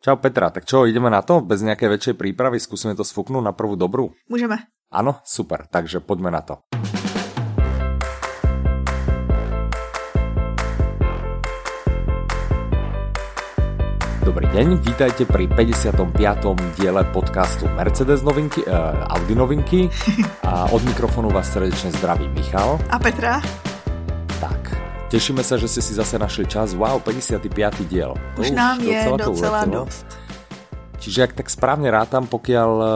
Čau Petra, tak čo, ideme na to? Bez nejakej väčšej prípravy skúsime to sfuknúť na prvú dobrú? Můžeme. Áno, super, takže poďme na to. Dobrý deň, vítajte pri 55. diele podcastu Mercedes novinky, uh, Audi novinky a od mikrofonu vás srdečne zdraví Michal. A Petra. Tešíme sa, že ste si zase našli čas. Wow, 55. diel. To už, už nám je docela, docela dosť. Čiže ak tak správne rátam, pokiaľ, eh,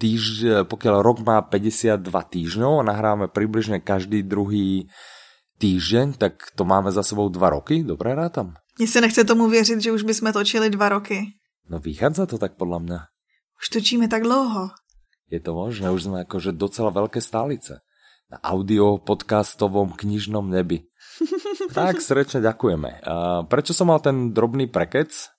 týž, pokiaľ rok má 52 týždňov a nahráme približne každý druhý týždeň, tak to máme za sebou dva roky, dobré rátam? Mně se nechce tomu věřit, že už bychom točili dva roky. No vychádza to tak podľa mňa. Už točíme tak dlouho. Je to možné, už sme akože docela veľké stálice. Na audio podcastovom knižnom nebi. tak srdečne ďakujeme. Uh, prečo som mal ten drobný prekec?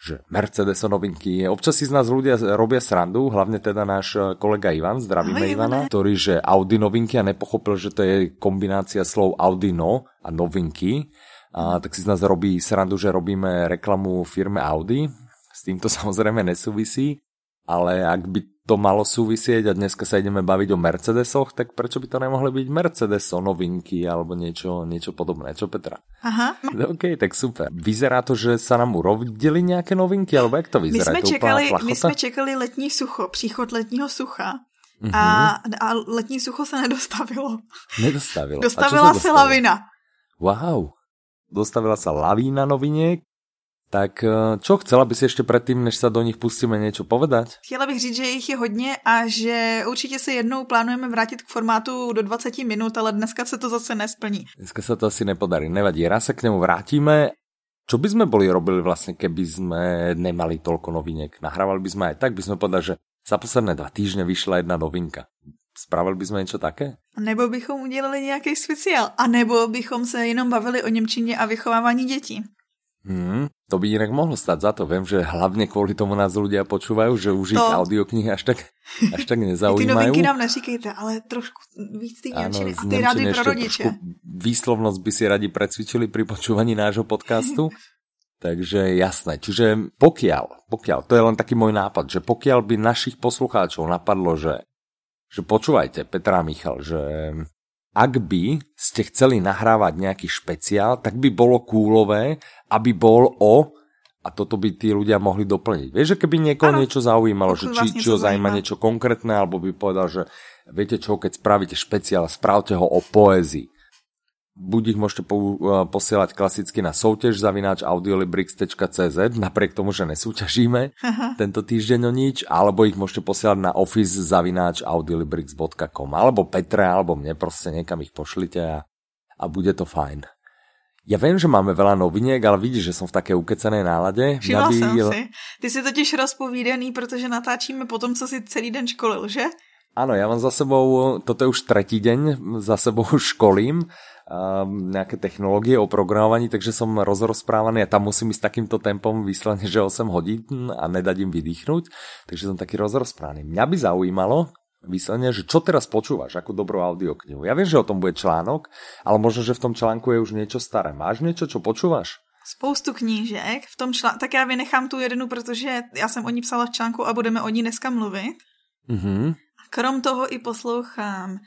že Mercedes novinky. Občas si z nás ľudia robia srandu, hlavne teda náš kolega Ivan, zdravíme Ahoj, Ivana, ktorý, že Audi novinky a nepochopil, že to je kombinácia slov Audi no a novinky. A tak si z nás robí srandu, že robíme reklamu firme Audi. S týmto samozrejme nesúvisí, ale ak by to malo súvisieť a dneska sa ideme baviť o Mercedesoch, tak prečo by to nemohli byť Mercedeso novinky alebo niečo, niečo podobné, čo Petra? Aha. OK, tak super. Vyzerá to, že sa nám urodili nějaké novinky, alebo jak to vyzerá? My jsme, čekali, my jsme čekali letní sucho, příchod letního sucha. Mm-hmm. A, a letní sucho se nedostavilo. Nedostavilo. Dostavila se lavina. Wow. Dostavila sa lavína noviniek tak eh, čo, chcela by si ještě předtím, než se do nich pustíme, něco povedať? Chtěla bych říct, že jich je hodně a že určitě se jednou plánujeme vrátit k formátu do 20 minut, ale dneska se to zase nesplní. Dneska se to asi nepodarí, nevadí, raz se k němu vrátíme. Čo by sme boli robili vlastně, keby sme nemali tolko novinek? Nahrávali by sme aj tak, by sme povedali, že za posledné dva týždne vyšla jedna novinka. Spravili bychom něco také? Nebo bychom udělali nějaký speciál. A nebo bychom se jenom bavili o Němčině a vychovávání dětí. Hmm, to by inak mohlo stať za to. Viem, že hlavne kvôli tomu nás ľudia počúvajú, že už ich audioknihy až tak, až tak nezaujímajú. Ty novinky nám neříkejte, ale trošku víc ty Němčiny a ty rady pro rodiče. Výslovnosť by si radi precvičili pri počúvaní nášho podcastu. Takže jasné. Čiže pokiaľ, pokiaľ, to je len taký môj nápad, že pokiaľ by našich poslucháčov napadlo, že, že počúvajte, Petra a Michal, že ak by ste chceli nahrávať nejaký špeciál, tak by bolo kúlové, aby bol o a toto by tí ľudia mohli doplniť. Vieš, že keby niekoho ano, niečo zaujímalo, že či, vlastne či ho zaujíma niečo konkrétne, alebo by povedal, že viete čo, keď spravíte špeciál, spravte ho o poézii buď ich môžete po, uh, posielať klasicky na soutěž zavináč audiolibrix.cz, napriek tomu, že nesúťažíme tento týždeň o nič, alebo ich môžete posielať na office zavináč audiolibrix.com, alebo Petre, alebo mne, prostě niekam ich pošlite a, a bude to fajn. Ja viem, že máme veľa noviniek, ale vidíš, že som v také ukecené nálade. Všimla by... jsem si. Ty si totiž rozpovídaný, protože natáčíme po tom, co si celý den školil, že? Áno, ja mám za sebou, toto je už tretí deň, za sebou školím um, nejaké technológie o programovaní, takže som rozrozprávaný a tam musím ísť takýmto tempom vyslovene, že 8 hodín a nedať im vydýchnuť, takže som taký rozrozprávaný. Mňa by zaujímalo, vyslovene, že čo teraz počúvaš, ako dobrú audioknihu. Ja viem, že o tom bude článok, ale možno, že v tom článku je už niečo staré. Máš niečo, čo počúvaš? Spoustu knížek. V tom člán... Tak já vynechám tu jednu, protože já jsem o ní psala v článku a budeme o ní dneska mluvit. Mm-hmm. Krom toho i poslouchám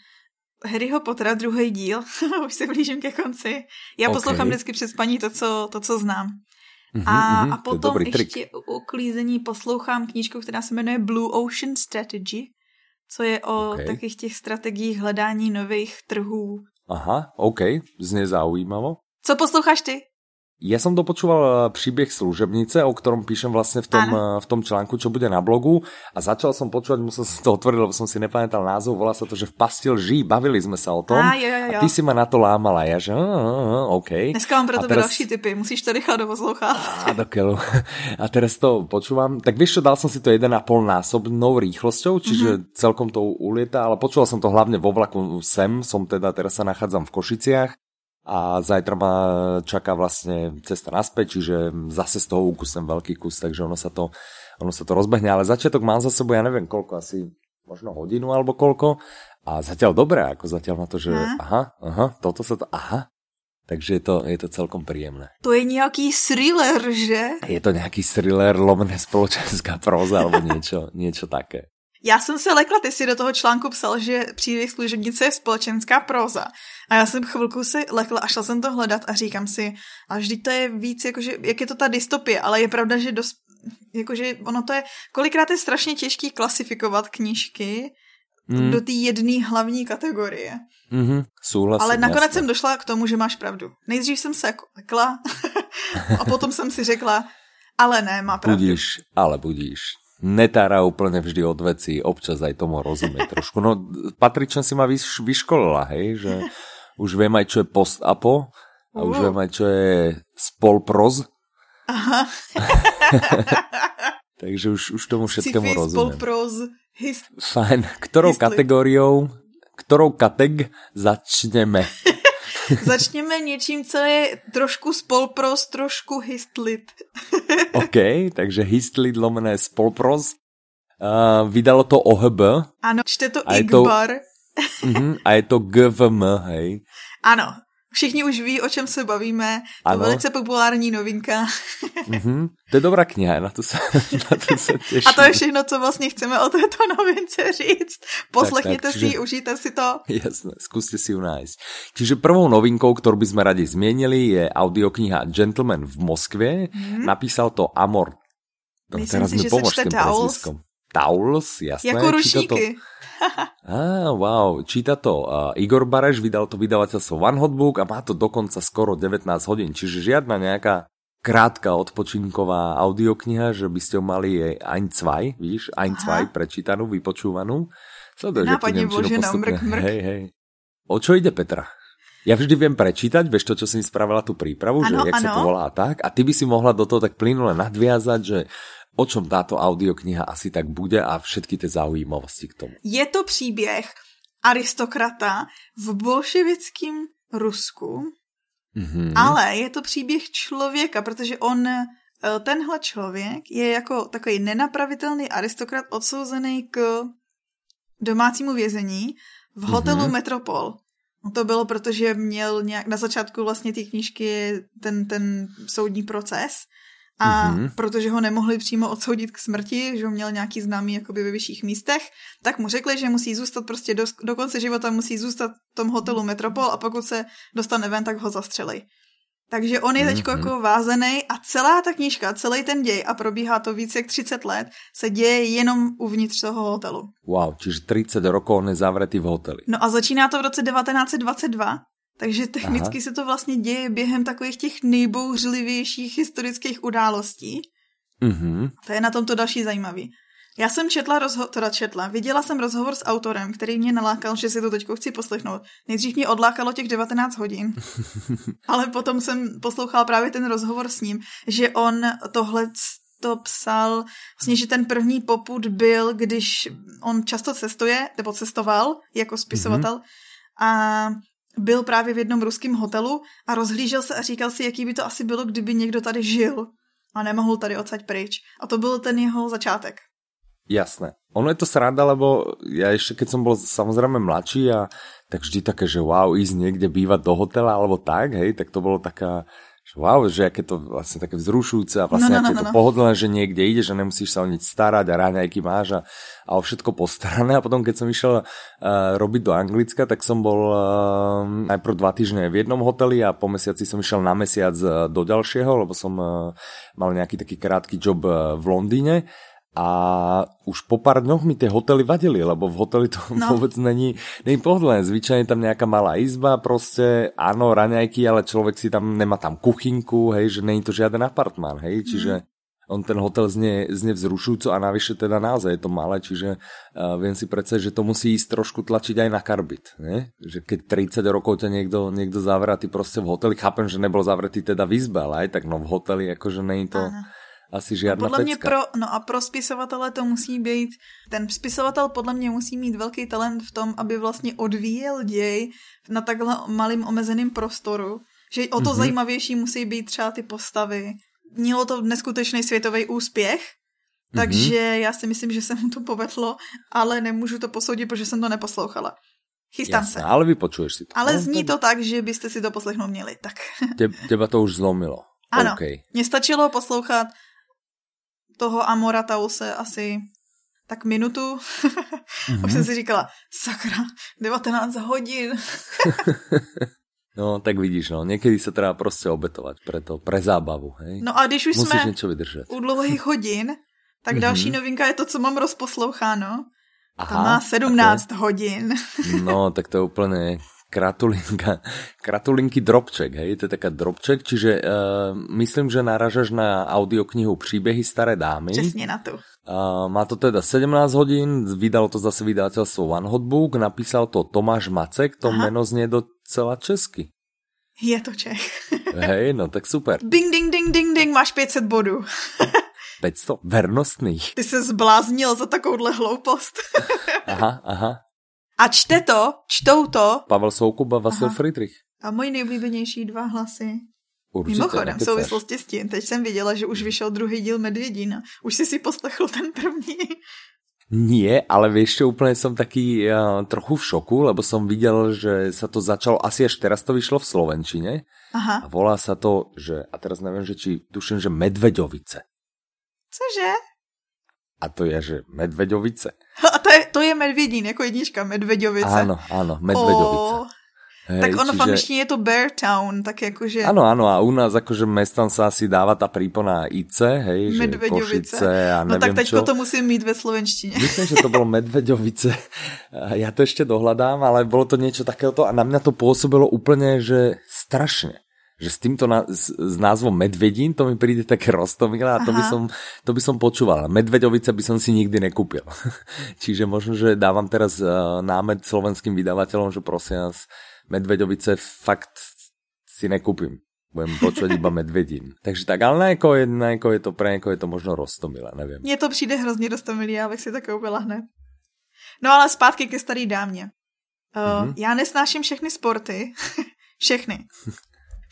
Harryho Pottera, druhý díl, už se blížím ke konci. Já okay. poslouchám vždycky přes paní to, co, to, co znám. Mm-hmm, a, mm-hmm, a potom ještě trik. u uklízení poslouchám knížku, která se jmenuje Blue Ocean Strategy, co je o okay. takových těch strategiích hledání nových trhů. Aha, OK, zně zaujímavo. Co posloucháš ty? Ja som dopočúval eh, príbeh služebnice, o ktorom píšem vlastne v tom, eh, v tom článku, čo bude na blogu a začal som počúvať, musel som to otvoriť, lebo som si nepamätal názov, volá sa to, že v pasti lží, bavili sme sa o tom a, jo, jo, jo. a ty si ma na to lámala, ja že uh, uh, OK. Dneska mám pro tebe teraz... další typy, musíš to rychle doposlouchat. A do keľu. A teraz to počúvam. Tak vieš čo, dal som si to 1,5 násobnou rýchlosťou, čiže mm-hmm. celkom to ulieta, ale počúval som to hlavne vo vlaku sem, som teda teraz sa nachádzam v Košiciach a zajtra ma čaká vlastne cesta naspäť, čiže zase z toho úkusem veľký kus, takže ono sa to, ono sa to rozbehne, ale začiatok mám za sebou, ja neviem koľko, asi možno hodinu alebo koľko a zatiaľ dobré, ako zatiaľ na to, že aha, aha, toto sa to, aha, Takže je to, je to celkom příjemné. To je nějaký thriller, že? Je to nějaký thriller, lomené společenská proza, alebo něco, něco také. Já jsem se lekla, ty si do toho článku psal, že příběh služebnice je společenská proza. A já jsem chvilku si lekla a šla jsem to hledat a říkám si, a vždyť to je víc, jakože, jak je to ta dystopie, ale je pravda, že dost, jakože ono to je, kolikrát je strašně těžký klasifikovat knížky mm. do té jedné hlavní kategorie. Mm-hmm, souhlasím, Ale nakonec jasné. jsem došla k tomu, že máš pravdu. Nejdřív jsem se jako lekla a potom jsem si řekla, ale ne, má pravdu. Budíš, ale budíš netára úplne vždy od veci, občas aj tomu rozumie trošku. No, patrične si ma vyš, vyškolila, hej, že už viem aj, čo je post-apo a už viem aj, čo je spolproz. Aha. Takže už, už tomu všetkému Sci-fi, rozumiem. spolproz, hist... Fajn. Ktorou Histli. kategóriou, ktorou kateg začneme? Začněme něčím, co je trošku spolpros, trošku histlit. OK, takže histlit lomené spolpros. Uh, vydalo to OHB. Ano, čte to Igbar. To, uh -huh, a je to GVM, hej. Ano, Všichni už ví, o čem se bavíme. To je velice populární novinka. mm-hmm. To je dobrá kniha, na to se, na to se těším. A to je všechno, co vlastně chceme o této novince říct. Poslechněte tak, tak, si ji, užijte si to. Jasné, zkuste si ju nájsť. Čiže prvou novinkou, kterou bychom radi změnili, je audiokniha Gentleman v Moskvě. Mm. Napísal to Amor. No, Myslím teraz si, že se čte Tauls. Tauls, jasné. Jako rušníky. ah, wow, číta to uh, Igor Bareš, vydal to vydavateľstvo One Hot Book a má to dokonca skoro 19 hodín, čiže žiadna nejaká krátka odpočinková audiokniha, že by ste mali ein zwei, víš, ein zwei prečítanú, vypočúvanú. Sleduješ, Nápadne vložená, mrk, mrk. Hej, hej. O čo ide, Petra? Ja vždy viem prečítať, vieš to, čo si mi spravila tú prípravu, ano, že jak ano. sa to volá tak, a ty by si mohla do toho tak plynule nadviazať, že o čom táto audiokniha asi tak bude a všetky ty zaujímavosti k tomu. Je to příběh aristokrata v bolševickém Rusku, mm-hmm. ale je to příběh člověka, protože on, e, tenhle člověk je jako takový nenapravitelný aristokrat odsouzený k domácímu vězení v hotelu mm-hmm. Metropol. No to bylo, protože měl nějak na začátku vlastně té knížky ten, ten soudní proces a mm-hmm. protože ho nemohli přímo odsoudit k smrti, že ho měl nějaký známý jakoby ve vyšších místech, tak mu řekli, že musí zůstat prostě do, do konce života, musí zůstat v tom hotelu Metropol a pokud se dostane ven, tak ho zastřelej. Takže on je teď mm-hmm. jako vázený a celá ta knížka, celý ten děj a probíhá to více jak 30 let, se děje jenom uvnitř toho hotelu. Wow, čiže 30 rokov on je zavretý v hoteli. No a začíná to v roce 1922 takže technicky Aha. se to vlastně děje během takových těch nejbouřlivějších historických událostí. Mm-hmm. To je na tomto další zajímavý. Já jsem četla, rozho- teda četla, viděla jsem rozhovor s autorem, který mě nalákal, že si to teď chci poslechnout. Nejdřív mě odlákalo těch 19 hodin, ale potom jsem poslouchala právě ten rozhovor s ním, že on tohle to psal, vlastně, že ten první poput byl, když on často cestuje, nebo cestoval jako spisovatel mm-hmm. a byl právě v jednom ruském hotelu a rozhlížel se a říkal si, jaký by to asi bylo, kdyby někdo tady žil a nemohl tady odsaď pryč. A to byl ten jeho začátek. Jasné. Ono je to sranda, lebo ja ešte keď som bol samozrejme mladší a tak vždy také, že wow, ísť niekde bývať do hotela alebo tak, hej, tak to bolo taká že wow, že aké to vlastne také vzrušujúce a vlastne no, no, no, no, to no. pohodlné, že niekde ide, že nemusíš sa o nič starať a ráňajky máš a, a o všetko postarané a potom keď som išiel uh, robiť do Anglicka, tak som bol uh, najprv dva týždne v jednom hoteli a po mesiaci som išiel na mesiac uh, do ďalšieho, lebo som uh, mal nejaký taký krátky job uh, v Londýne a už po pár dňoch mi tie hotely vadili, lebo v hoteli to no. vôbec není, není pohodlné. Zvyčajne tam nejaká malá izba, prostě áno, raňajky, ale človek si tam, nemá tam kuchynku, hej, že není to žiaden apartmán, hej, čiže mm. on ten hotel znie, znie vzrušujúco a navyše teda naozaj je to malé, čiže uh, viem si predstaviť, že to musí ísť trošku tlačiť aj na karbit, ne? že keď 30 rokov ťa niekto, niekto zavretý prostě v hoteli, chápem, že nebol zavretý teda v izbe, ale aj tak no v hoteli, akože není to... Aha asi žádná podle pecka. mě pro, no a pro spisovatele to musí být, ten spisovatel podle mě musí mít velký talent v tom, aby vlastně odvíjel děj na takhle malým omezeným prostoru, že o to mm-hmm. zajímavější musí být třeba ty postavy. Mělo to neskutečný světový úspěch, mm-hmm. takže já si myslím, že se mu to povedlo, ale nemůžu to posoudit, protože jsem to neposlouchala. Chystám Jasné, se. ale vypočuješ si to. Ale no, zní to tak, že byste si to poslechnout měli. Tak. Te, teba to už zlomilo. Ano, okay. mně stačilo poslouchat toho Amora Tause asi tak minutu. mm-hmm. Už jsem si říkala, sakra, 19 hodin. no, tak vidíš, no, někdy se teda prostě obetovat pre to, pre zábavu, hej? No a když už Musíš jsme něco vydržet. u dlouhých hodin, tak mm-hmm. další novinka je to, co mám rozposloucháno. Aha, to má 17 okay. hodin. no, tak to je úplně kratulinka, kratulinky dropček, hej, to je taká dropček, čiže uh, myslím, že naražaš na audioknihu Příběhy staré dámy. Přesně na to. Uh, má to teda 17 hodín, vydalo to zase vydavateľstvo One Hot Book, napísal to Tomáš Macek, to Aha. meno znie docela česky. Je to Čech. Hej, no tak super. Ding, ding, ding, ding, ding, máš 500 bodů. 500 vernostných. Ty se zbláznil za takovouhle hloupost. aha, aha. A čte to, čtou to. Pavel Soukup a Vasil aha. Friedrich. A moji nejblíbenější dva hlasy. Určitě, Mimochodem, v souvislosti s tím, teď jsem viděla, že už vyšel druhý díl Medvědína. Už jsi si poslechl ten první? Nie, ale vieš čo, úplne som taký uh, trochu v šoku, lebo som videl, že sa to začalo, asi až teraz to vyšlo v Slovenčine. Aha. A volá sa to, že, a teraz neviem, že či, tuším, že Medveďovice. Cože? A to je, že Medveďovice. A to je, to je Medvědín, jako jednička, Medveďovice. Áno, áno, Medveďovice. Oh. Hej, tak ono čiže... v angličtině je to Bear Town, tak jakože... Ano, ano, a u nás jakože mestan sa asi dáva ta prípona ICE, hej, že Košice a nevím No tak teďko čo. to musím mít ve slovenštině. Myslím, že to bylo Medveďovice. Ja to ešte dohľadám, ale bolo to niečo takéto a na mňa to pôsobilo úplne, že strašne že s týmto na, s, s názvom Medvedín to mi príde také roztomilé a to by, som, to by som počúval. Medveďovice by som si nikdy nekúpil. Čiže možno, že dávam teraz uh, námed slovenským vydavateľom, že prosím vás, Medveďovice fakt si nekúpim. Budem počuť iba Medvedín. Takže tak, ale na někoho je, na někoho je to, pre někoho je to možno roztomilé, nevím. Mně to přijde hrozně roztomilé, já bych si to koupila hned. No ale zpátky ke starý dámě. Uh, mm-hmm. Já nesnáším všechny sporty. všechny.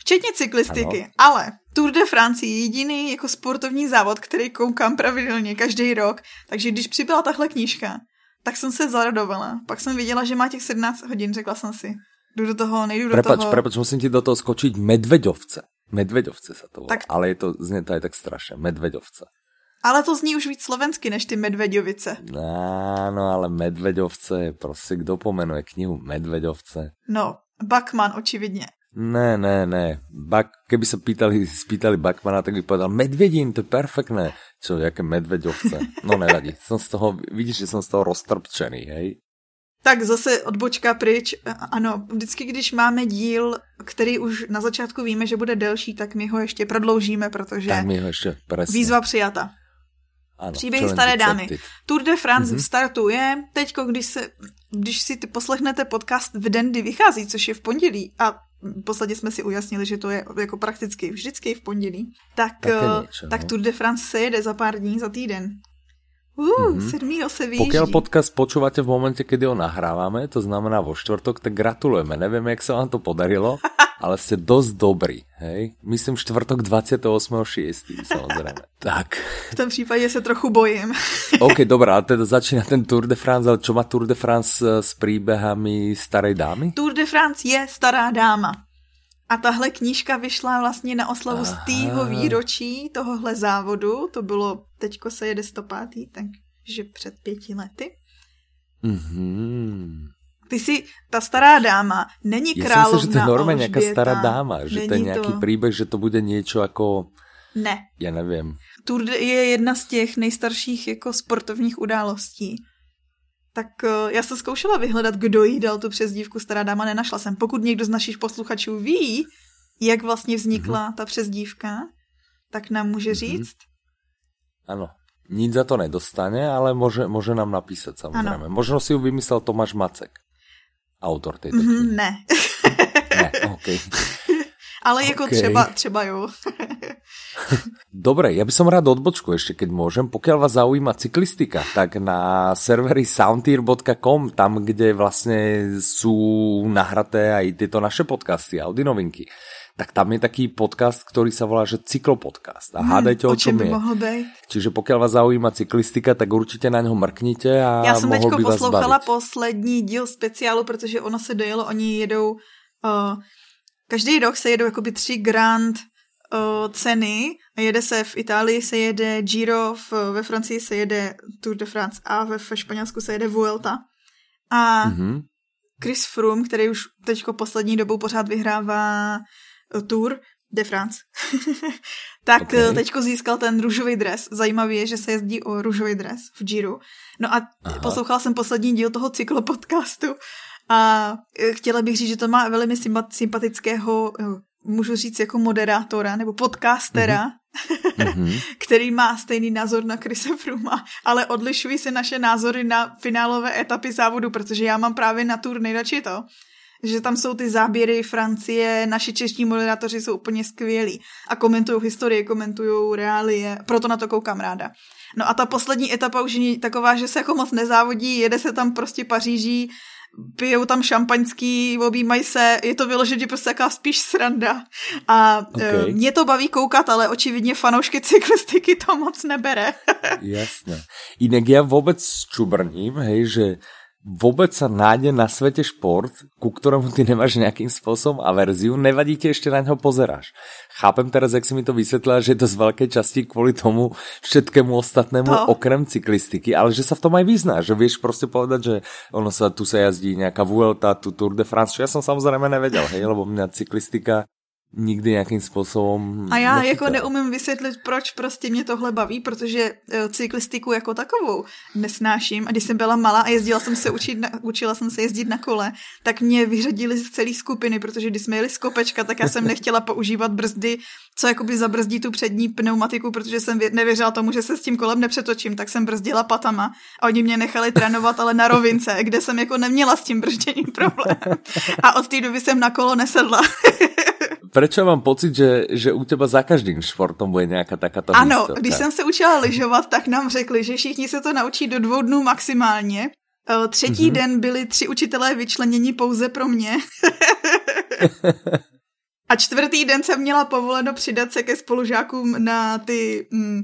Včetně cyklistiky. Ano. Ale Tour de France je jediný jako sportovní závod, který koukám pravidelně každý rok. Takže když přibyla tahle knížka, tak jsem se zaradovala. Pak jsem viděla, že má těch 17 hodin, řekla jsem si, jdu do toho, nejdu do prepač, toho. Prepač, musím ti do toho skočiť. Medveďovce. Medveďovce sa to volá. Tak... Ale je to, znie to aj tak strašne. Medveďovce. Ale to zní už víc slovensky než ty Medveďovice. Áno, ale Medveďovce je prostě, kdo pomenuje knihu Medveďovce? No, Bakman očividně. Ne, ne, ne. Bak, keby se pýtali, spýtali Bakmana, tak by povedal, Medvedín, to je perfektné. Čo, jaké Medveďovce? No nevadí. Som z toho, vidíš, že jsem z toho roztrpčený, hej? Tak zase odbočka pryč. Ano, vždycky, když máme díl, který už na začátku víme, že bude delší, tak my ho ještě prodloužíme, protože tak my ho ještě, presne. výzva přijata. Ano, Příběhy staré dámy. Tour de France mm-hmm. startuje teďko, když, se, když si ty poslechnete podcast v den, kdy vychází, což je v pondělí a v podstatě jsme si ujasnili, že to je jako prakticky vždycky v pondělí, tak, tak, niečo, tak no. Tour de France se jede za pár dní, za týden. Uh, mm-hmm. se vyjíždí. Pokiaľ podcast počúvate v momente, kedy ho nahrávame, to znamená vo štvrtok, tak gratulujeme. Neviem, jak sa vám to podarilo, ale ste dosť dobrí. Hej? Myslím štvrtok 28.6. samozrejme. tak. V tom případě se trochu bojím. OK, dobrá, ale teda začína ten Tour de France, ale čo má Tour de France eh, s príbehami starej dámy? Tour de France je stará dáma. A tahle knížka vyšla vlastně na oslavu z týho výročí tohohle závodu. To bylo, teďko se jede 105. takže před pěti lety. Mm-hmm. Ty si, ta stará dáma, není Já královna si, že to je normálně nějaká stará dáma, že není to je nějaký to... příběh, že to bude něco jako... Ne. Já nevím. Tour je jedna z těch nejstarších jako sportovních událostí. Tak uh, já jsem zkoušela vyhledat, kdo jí dal tu přezdívku Stará dáma, nenašla jsem. Pokud někdo z našich posluchačů ví, jak vlastně vznikla mm-hmm. ta přezdívka, tak nám může mm-hmm. říct. Ano, nic za to nedostane, ale může, může nám napísat samozřejmě. Ano. Možno si ju vymyslel Tomáš Macek, autor této mm-hmm, Ne. ne, okay. Ale jako okay. třeba, třeba jo. Dobre, ja by som rád odbočku ešte, keď môžem. Pokiaľ vás zaujíma cyklistika, tak na serveri soundtear.com, tam, kde vlastne sú nahraté aj tieto naše podcasty, Audi novinky, tak tam je taký podcast, ktorý sa volá, že cyklopodcast. A hmm, hádajte, o, o čom by je. Mohl být? Čiže pokud vás zaujíma cyklistika, tak určitě na něho mrknite a Já jsem teďko poslouchala poslední díl speciálu, protože ono se dojelo, oni jedou, uh, každý rok se jedou jakoby tři grand uh, ceny a jede se v Itálii se jede Giro, v, ve Francii se jede Tour de France a ve, ve Španělsku se jede Vuelta. A mm-hmm. Chris Froome, který už teďko poslední dobou pořád vyhrává uh, Tour de France, tak okay. teďko získal ten růžový dres. Zajímavý je, že se jezdí o růžový dres v Giro. No a Aha. poslouchala jsem poslední díl toho cyklopodcastu a chtěla bych říct, že to má velmi sympatického můžu říct jako moderátora nebo podcastera, mm-hmm. který má stejný názor na Krise Fruma, ale odlišují se naše názory na finálové etapy závodu, protože já mám právě na tour nejradši to, že tam jsou ty záběry Francie, naši čeští moderátoři jsou úplně skvělí a komentují historii, komentují reálie, proto na to koukám ráda. No a ta poslední etapa už je taková, že se jako moc nezávodí, jede se tam prostě Paříží, pijou tam šampaňský, objímají se, je to vyloženě prostě taková spíš sranda. A e, okay. mě to baví koukat, ale očividně fanoušky cyklistiky to moc nebere. Jasné. Jinak já vůbec čubrním, hej, že vôbec sa nájde na svete šport, ku ktorému ty nemáš nejakým spôsobom averziu, nevadí ti ešte na ňo pozeráš. Chápem teraz, jak si mi to vysvetlila, že je to z veľkej časti kvôli tomu všetkému ostatnému to. okrem cyklistiky, ale že sa v tom aj vyznáš, že vieš prostě povedať, že ono sa, tu sa jazdí nejaká Vuelta, tu Tour de France, čo ja som samozrejme nevedel, hej, lebo mňa cyklistika nikdy nějakým způsobem. A já jako neumím vysvětlit, proč prostě mě tohle baví, protože e, cyklistiku jako takovou nesnáším. A když jsem byla malá a jezdila jsem se učit, na, učila jsem se jezdit na kole, tak mě vyřadili z celé skupiny, protože když jsme jeli z kopečka, tak já jsem nechtěla používat brzdy, co jakoby zabrzdí tu přední pneumatiku, protože jsem nevěřila tomu, že se s tím kolem nepřetočím, tak jsem brzdila patama a oni mě nechali trénovat, ale na rovince, kde jsem jako neměla s tím bržděním problém. A od té doby jsem na kolo nesedla. Prečo mám pocit, že, že u teba za každým športom bude nějaká takáto Ano, historka? když jsem se učila lyžovat, tak nám řekli, že všichni se to naučí do dvou dnů maximálně. E, třetí mm-hmm. den byli tři učitelé vyčleněni pouze pro mě. A čtvrtý den jsem měla povoleno přidat se ke spolužákům na ty mm,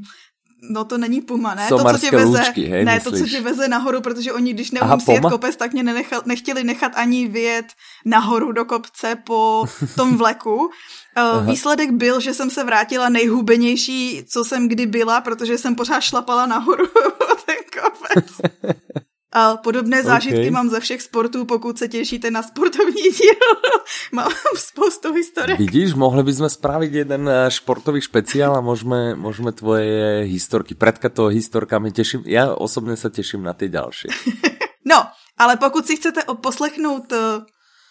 No to není puma, ne? To, co tě veze, lůčky, hej, ne, to, co tě veze nahoru, protože oni, když neumím sjet kopec, tak mě nenechal, nechtěli nechat ani vyjet nahoru do kopce po tom vleku. Eh, výsledek byl, že jsem se vrátila nejhubenější, co jsem kdy byla, protože jsem pořád šlapala nahoru ten kopec. A podobné zážitky okay. mám ze všech sportů, pokud se těšíte na sportovní díl. mám spoustu historik. Vidíš, mohli bychom spravit jeden eh, športový špeciál a můžeme, můžeme tvoje historky, predka toho historkami těším. Já osobně se těším na ty další. no, ale pokud si chcete poslechnout eh,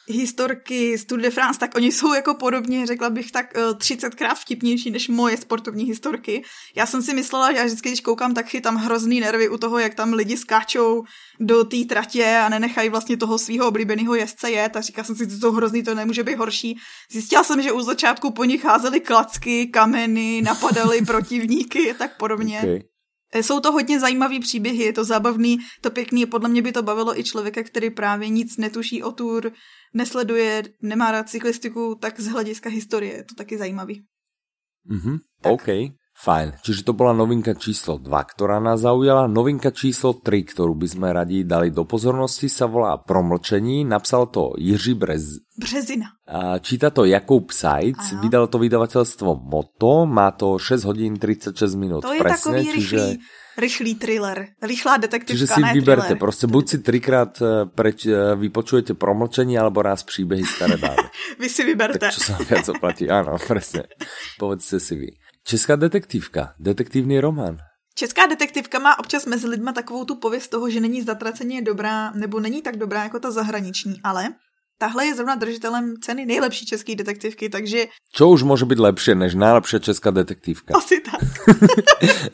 historky z Tour de France, tak oni jsou jako podobně, řekla bych tak 30krát eh, vtipnější než moje sportovní historky. Já jsem si myslela, že já vždycky, když koukám, tak chytám hrozný nervy u toho, jak tam lidi skáčou do té tratě a nenechají vlastně toho svého oblíbeného jezdce jet a říkala jsem si, že to hrozný, to nemůže být horší. Zjistila jsem, že u začátku po nich házely klacky, kameny, napadali protivníky a tak podobně. Okay. Eh, jsou to hodně zajímavý příběhy, je to zábavný, to pěkný, podle mě by to bavilo i člověka, který právě nic netuší o tour, nesleduje, nemá rád cyklistiku, tak z hlediska historie je to taky zajímavý. Mm-hmm, OK, fajn. Čiže to byla novinka číslo 2, která nás zaujala. Novinka číslo 3, kterou by sme radi dali do pozornosti, sa volá Promlčení. Napsal to Jiří Brez... Březina. A číta to Jakub Sajc, ano. vydal to vydavatelstvo Moto, má to 6 hodin 36 minut. To je presne, takový čiže... rychlý rychlý thriller, rychlá detektivka, Čiže si ne vyberte, thriller. prostě buď si třikrát eh, preč, eh, vypočujete promlčení, alebo raz příběhy staré dámy. vy si vyberte. Tak čo sa viac oplatí, ano, přesně. Povedzte si vy. Česká detektivka, detektivní román. Česká detektivka má občas mezi lidma takovou tu pověst toho, že není zatraceně dobrá, nebo není tak dobrá jako ta zahraniční, ale Tahle je zrovna držitelem ceny nejlepší české detektivky, takže... Čo už může být lepší než nejlepší česká detektivka? Asi tak.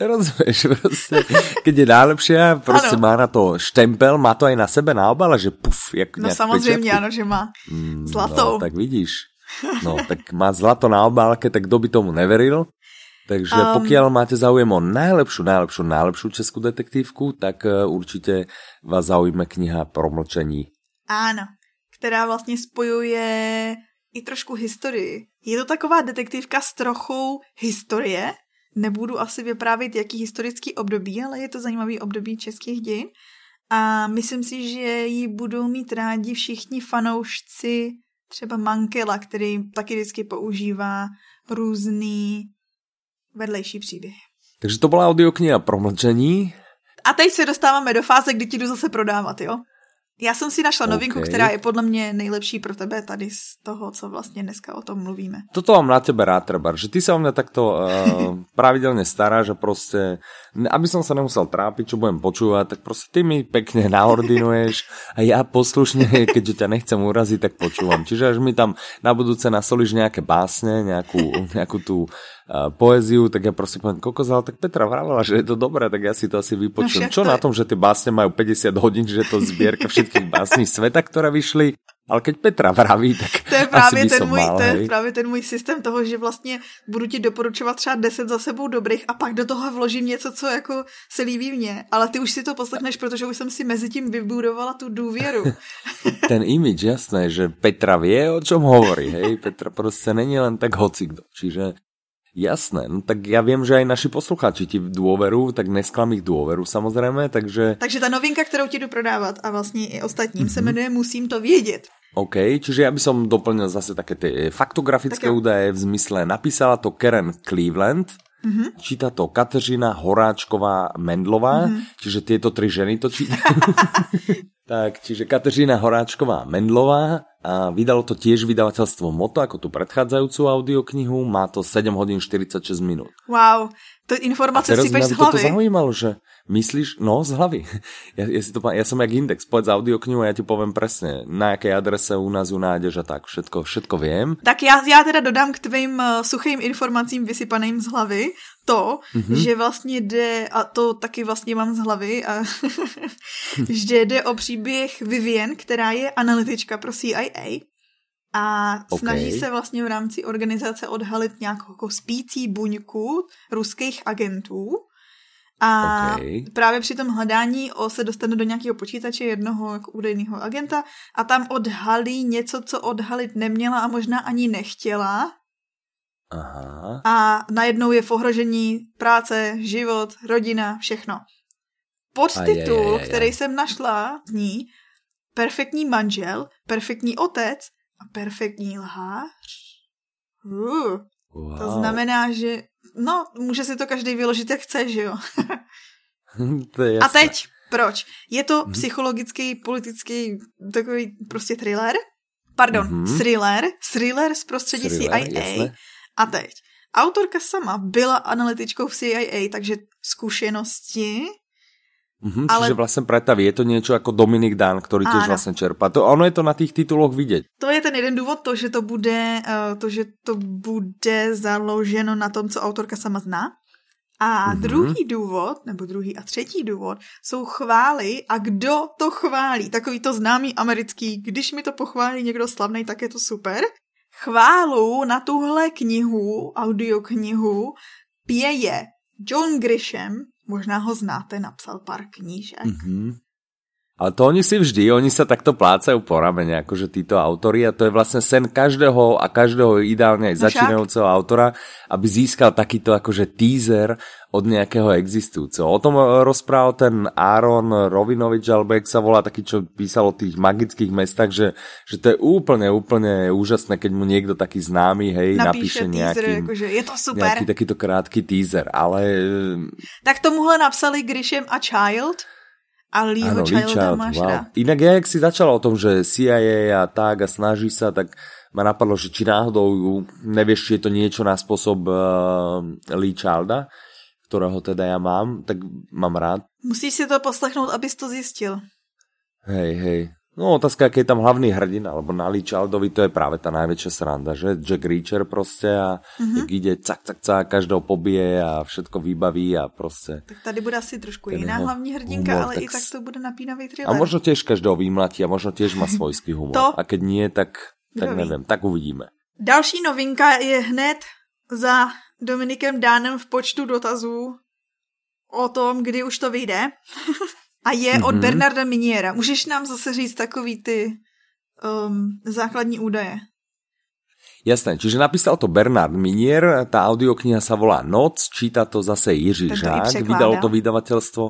Rozumieš, prostě, keď je nejlepší, prostě ano. má na to štempel, má to aj na sebe na obale, že puf, jak No samozřejmě, pečetku. ano, že má. Mm, Zlatou. No, tak vidíš. No, tak má zlato na obálke, tak kdo by tomu neveril? Takže um, pokiaľ máte záujem o najlepšiu, najlepšiu, najlepšiu českú detektívku, tak uh, určite vás zaujme kniha Promlčení. Áno, která vlastně spojuje i trošku historii. Je to taková detektivka s trochou historie. Nebudu asi vyprávět, jaký historický období, ale je to zajímavý období českých dějin. A myslím si, že ji budou mít rádi všichni fanoušci třeba Mankela, který taky vždycky používá různý vedlejší příběhy. Takže to byla audiokniha pro mlčení. A teď se dostáváme do fáze, kdy ti jdu zase prodávat, jo? Já jsem si našla novinku, okay. která je podle mě nejlepší pro tebe tady z toho, co vlastně dneska o tom mluvíme. Toto mám na tebe rád, Trebar, že ty se o mě takto uh, pravidelně staráš a prostě, aby som sa nemusel trápiť, čo budem počúvať, tak prostě ty mi pekne naordinuješ a já poslušně, keďže ťa nechcem uraziť, tak počúvam. Čiže až mi tam na budúce nasolíš nějaké básne, nějakou, nějakou tu poéziu, tak ja prosím poviem, kokos, ale tak Petra vravela, že je to dobré, tak ja si to asi vypočujem. No Čo na tom, že tie básne majú 50 hodín, že to zbierka všetkých básní sveta, ktoré vyšli? Ale keď Petra vraví, tak to je právě asi ten můj, mal, to je právě ten můj systém toho, že vlastně budu ti doporučovat třeba 10 za sebou dobrých a pak do toho vložím něco, co jako se líbí mně. Ale ty už si to poslechneš, protože už jsem si mezi tím vybudovala tu důvěru. ten image, jasné, že Petra vie, o čom hovorí, hej. Petra prostě není len tak hocikdo. Čiže Jasné, no tak já vím, že aj naši posluchači ti dôveru, tak nesklam ich dôveru samozřejmě, takže... Takže ta novinka, kterou ti jdu prodávat a vlastně i ostatním mm-hmm. se mhm. jmenuje Musím to vědět. OK, čiže ja by som doplnil zase také ty faktografické údaje v zmysle, napísala to Karen Cleveland, Mm-hmm. Číta to Kateřina Horáčková Mendlová, mm-hmm. čiže tieto tri ženy to čítajú. tak, čiže Kateřina Horáčková Mendlová a vydalo to tiež vydavateľstvo Moto, ako tú predchádzajúcu audioknihu. Má to 7 hodín 46 minút. Wow, to informace si z hlavy. to zaujímalo, že myslíš, no z hlavy. Ja, ja, si to, ja som jak index, povedz audioknihu a ja ti poviem presne, na jakej adrese u nás ju nájdeš a tak, všetko, všetko viem. Tak já, já teda dodám k tvým uh, suchým informacím vysypaným z hlavy to, mm-hmm. že vlastně jde, a to taky vlastně mám z hlavy, a že jde o příběh Vivian, která je analytička pro CIA a okay. snaží se vlastně v rámci organizace odhalit nějakou jako spící buňku ruských agentů. A okay. právě při tom hledání o, se dostane do nějakého počítače jednoho jako údajného agenta a tam odhalí něco, co odhalit neměla a možná ani nechtěla. Aha. A najednou je v ohrožení práce, život, rodina, všechno. Podtitul, který jsem našla, zní Perfektní manžel, perfektní otec a perfektní lhář. Uh, wow. To znamená, že no, může si to každý vyložit, jak chce, že jo? to je A teď, proč? Je to mm-hmm. psychologický, politický, takový prostě thriller. Pardon, mm-hmm. thriller. Thriller z prostředí thriller, CIA. Jasné. A teď. Autorka sama byla analytičkou v CIA, takže zkušenosti Mm-hmm, ale... Čiže vlastně pretaví, je to něco jako Dominik Dan, který těž vlastně čerpá. To, ono je to na těch titulech vidět. To je ten jeden důvod, to, že to bude, uh, to, že to bude založeno na tom, co autorka sama zná. A mm-hmm. druhý důvod, nebo druhý a třetí důvod, jsou chvály a kdo to chválí. Takový to známý americký, když mi to pochválí někdo slavný, tak je to super. Chválu na tuhle knihu, audioknihu, pěje John Grisham, Možná ho znáte, napsal pár knížek. Mm-hmm. Ale to oni si vždy, oni sa takto plácajú po ramene, akože títo autory a to je vlastne sen každého a každého ideálne aj no začínajúceho autora, aby získal takýto akože teaser od nejakého existujúceho. O tom rozprával ten Aaron Rovinovič, alebo jak sa volá, taký, čo písal o tých magických mestách, že, že to je úplne, úplne úžasné, keď mu niekto taký známy, hej, napíše, napíše nejaký, teaser, akože je to super. nejaký takýto krátky teaser, ale... Tak tomuhle napsali Grishem a Child, a Leeho Childa máš wow. rád. Inak ja, jak si začala o tom, že CIA a tak a snaží sa, tak ma napadlo, že či náhodou nevieš, či je to niečo na spôsob uh, Lee Childa, ktorého teda ja mám, tak mám rád. Musíš si to poslechnout, abys to zjistil. Hej, hej. No otázka, aký je tam hlavný hrdina, lebo na Lee Childovi to je práve tá najväčšia sranda, že Jack Reacher proste a mm-hmm. jak ide cak, cak, cak, každého pobije a všetko vybaví a proste. Tak tady bude asi trošku jiná hlavní hrdinka, humor, ale tak i tak to bude napínavý thriller. A možno tiež každého vymlatí a možno tiež má svojský humor. to? A keď nie, tak, tak neviem, tak uvidíme. Další novinka je hned za Dominikem Dánem v počtu dotazů o tom, kdy už to vyjde. A je mm-hmm. od Bernarda Miniera. Můžeš nám zase říct takový ty um, základní údaje? Jasné, čiže napísal to Bernard Minier, tá audiokniha sa volá Noc, číta to zase Jiří Žák, vydalo to vydavateľstvo,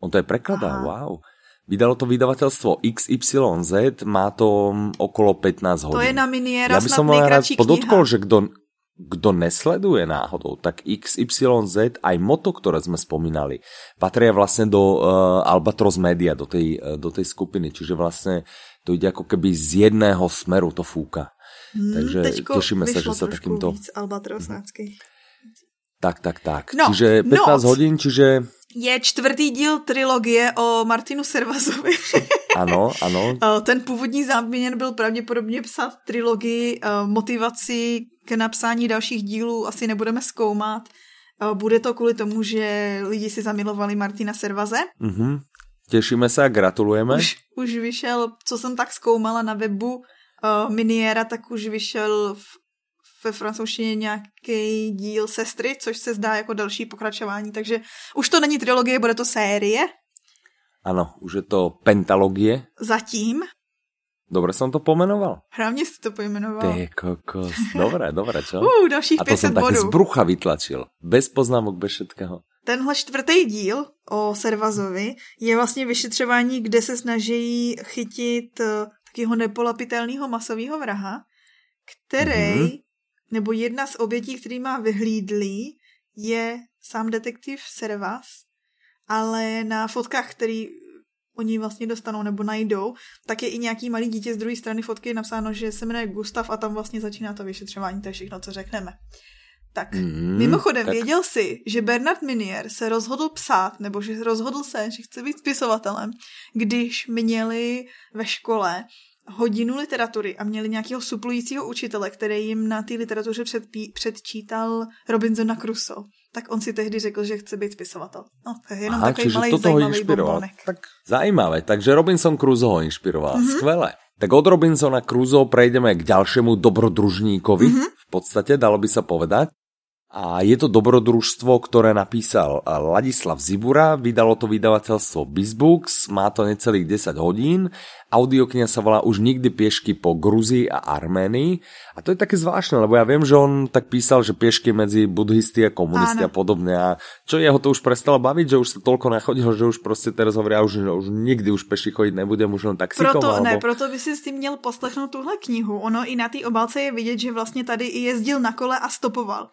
on to je prekladá, wow. Vydalo to vydavateľstvo XYZ, má to okolo 15 hodín. To je na Miniera ja by som rád podotkol, že kdo, kdo nesleduje náhodou, tak XYZ aj moto, ktoré sme spomínali, patria vlastne do uh, Albatros Media, do tej, uh, do tej skupiny, čiže vlastne to ide ako keby z jedného smeru to fúka. Hmm, Takže tešíme sa, že sa takýmto... Tak, tak, tak. No, čiže 15 noc. hodín, čiže... Je čtvrtý díl trilogie o Martinu Servazovi. ano, ano. Ten původní záměr byl pravděpodobně psát trilogii motivaci k napsání dalších dílů asi nebudeme zkoumat. Bude to kvůli tomu, že lidi si zamilovali Martina Servaze. Mm-hmm. Těšíme se a gratulujeme. Už, už vyšel, co jsem tak zkoumala na webu, uh, Miniera, tak už vyšel v, ve francouzštině nějaký díl Sestry, což se zdá jako další pokračování, takže už to není trilogie, bude to série. Ano, už je to pentalogie. Zatím. Dobre som to pomenoval? Hlavně si to pojmenoval. Ty kokos. Dobré, dobré, čo? Uh, dalších A to jsem taky z brucha vytlačil. Bez poznámok, bez všetkého. Tenhle čtvrtý díl o Servazovi je vlastně vyšetřování, kde se snaží chytit eh, takého nepolapitelného masového vraha, který, mm-hmm. Nebo jedna z obětí, který má vyhlídlý, je sám detektiv Servas, ale na fotkách, který oni vlastně dostanou nebo najdou, tak je i nějaký malý dítě z druhé strany fotky napsáno, že se jmenuje Gustav a tam vlastně začíná to vyšetřování, to je všechno, co řekneme. Tak, mm, mimochodem, tak... věděl jsi, že Bernard Minier se rozhodl psát, nebo že rozhodl se, že chce být spisovatelem, když měli ve škole hodinu literatury a měli nějakého suplujícího učitele, který jim na té literatuře předpí, předčítal Robinsona Crusoe. Tak on si tehdy řekl, že chce být spisovatel. No, to je jenom Aha, takový malý toto ho inšpiroval. Tak zajímavé, takže Robinson Crusoe ho inšpiroval. Mm-hmm. Skvelé. Tak od Robinsona Crusoe prejdeme k ďalšiemu dobrodružníkovi, mm-hmm. v podstate dalo by sa povedať. A je to dobrodružstvo, ktoré napísal Ladislav Zibura, vydalo to vydavateľstvo Bizbooks, má to necelých 10 hodín Audiokniha sa volá Už nikdy piešky po Gruzii a Arménii. A to je také zvláštne, lebo ja viem, že on tak písal, že piešky medzi buddhisti a komunisti Áno. a podobne. A čo jeho to už prestalo baviť, že už sa toľko nachodil, že už prostě teraz hovoria, už, už nikdy už peši chodiť nebudem, už len taxikom. Proto, alebo... ne, proto by si s tím měl poslechnout tuhle knihu. Ono i na té obálce je vidět, že vlastně tady i jezdil na kole a stopoval.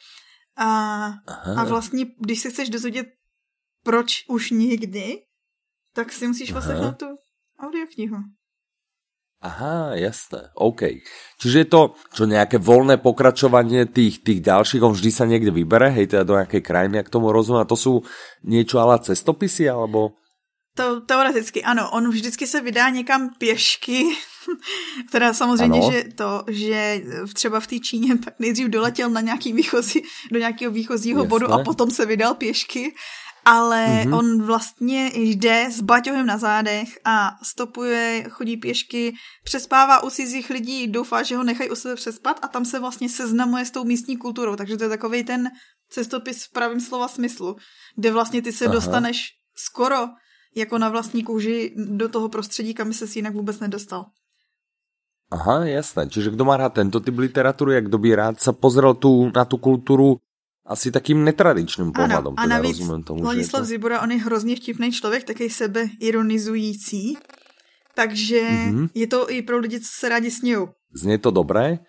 A, a vlastně, když se chceš dozvědět, proč už nikdy, tak si musíš poslechnout tu audioknihu. Aha, jasné, OK. Čiže je to čo nejaké voľné pokračovanie tých, tých ďalších, on vždy sa niekde vybere, hej, teda do nejakej krajiny, ak tomu rozumím, a to sú niečo ala cestopisy, alebo... To teoreticky, ano, on vždycky se vydá někam pěšky, teda samozřejmě, ano. že to, že třeba v té Číně tak nejdřív doletěl na nějaký výchozí, do nějakého výchozího Jasné. bodu a potom se vydal pěšky ale mm-hmm. on vlastně jde s baťohem na zádech a stopuje, chodí pěšky, přespává u cizích lidí, doufá, že ho nechají u sebe přespat a tam se vlastně seznamuje s tou místní kulturou, takže to je takový ten cestopis v pravém slova smyslu, kde vlastně ty se Aha. dostaneš skoro jako na vlastní kůži do toho prostředí, kam se si jinak vůbec nedostal. Aha, jasné. Čiže kdo má rád tento typ literatury, jak kdo by rád sa pozrel tu, na tu kulturu asi takým netradičným pohledem. Ano, a navíc tomu, Ladislav to... Zibora, on je hrozně vtipný člověk, takový sebe ironizující, takže mm-hmm. je to i pro lidi, co se rádi smějou. Zně to dobré.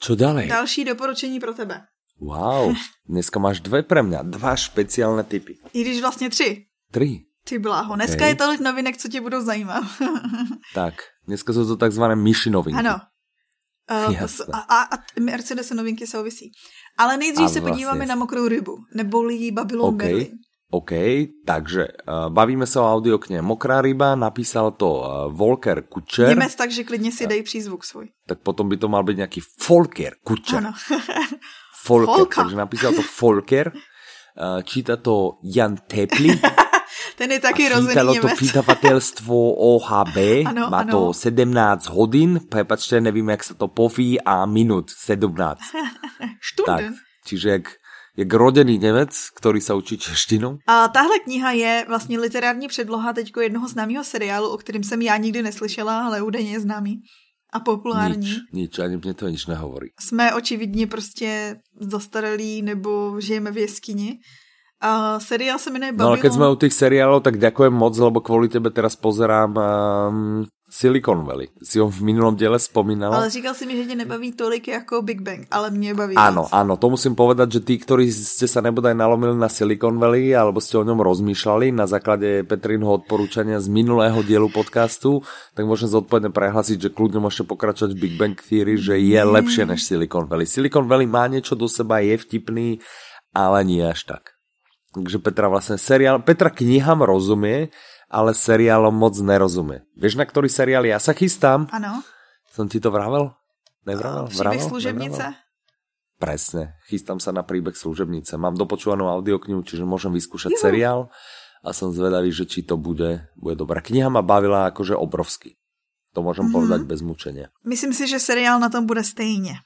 Co dále? Další doporučení pro tebe. Wow, dneska máš dvě pre mě, dva speciální typy. I když vlastně tři. Tři. Ty bláho, dneska okay. je tolik novinek, co tě budou zajímat. tak, dneska jsou to takzvané myši novinky. Ano. Uh, a, a, Mercedes novinky souvisí. Ale nejdřív a se vlastně. podíváme na mokrou rybu, neboli Babylon okay. Berlin. OK, takže uh, bavíme se o audiokně Mokrá ryba, napísal to uh, Volker Kučer. Němec, takže klidně si dej přízvuk svůj. Tak potom by to mal být nějaký Volker Kučer. Ano. Volker, Volka. takže napísal to Volker. Uh, číta to Jan Tepli. Ten je taky rozený Němec. to vydavatelstvo OHB, ano, má ano. to 17 hodin, prepačte, nevím, jak se to poví, a minut 17. tak, čiže jak, jak rodený Němec, který se učí češtinu. A tahle kniha je vlastně literární předloha teďko jednoho známého seriálu, o kterém jsem já nikdy neslyšela, ale údajně je známý. a populární. Nič, nič, ani mě to nič nehovorí. Jsme očividně prostě zastaralí nebo žijeme v jeskyni. A seriál se jmenuje Babylon. No ale keď jsme u těch seriálů, tak ďakujem moc, lebo kvůli tebe teraz pozerám um, Silicon Valley. Si ho v minulom diele spomínala. Ale říkal si mi, že tě nebaví tolik jako Big Bang, ale mě baví Áno, víc. áno, to musím povedať, že tí, ktorí ste sa nebodaj nalomili na Silicon Valley, alebo ste o ňom rozmýšľali na základe Petrinho odporúčania z minulého dielu podcastu, tak môžem zodpovedne prehlasiť, že kľudne môžete pokračovať v Big Bang Theory, že je lepšie než Silicon Valley. Silicon Valley má niečo do seba, je vtipný, ale nie až tak. Takže Petra vlastne seriál, Petra knihám rozumie, ale seriálom moc nerozumie. Vieš, na ktorý seriál ja sa chystám? Ano. Som ti to vravel? Nevravel? Příběh služebnice? Nevravel? Presne, chystám sa na príbeh služebnice. Mám dopočúvanú audioknihu, čiže môžem vyskúšať Juhu. seriál a som zvedavý, že či to bude, bude dobrá. Kniha ma bavila akože obrovsky. To môžem mm -hmm. povedať bez mučenia. Myslím si, že seriál na tom bude stejně.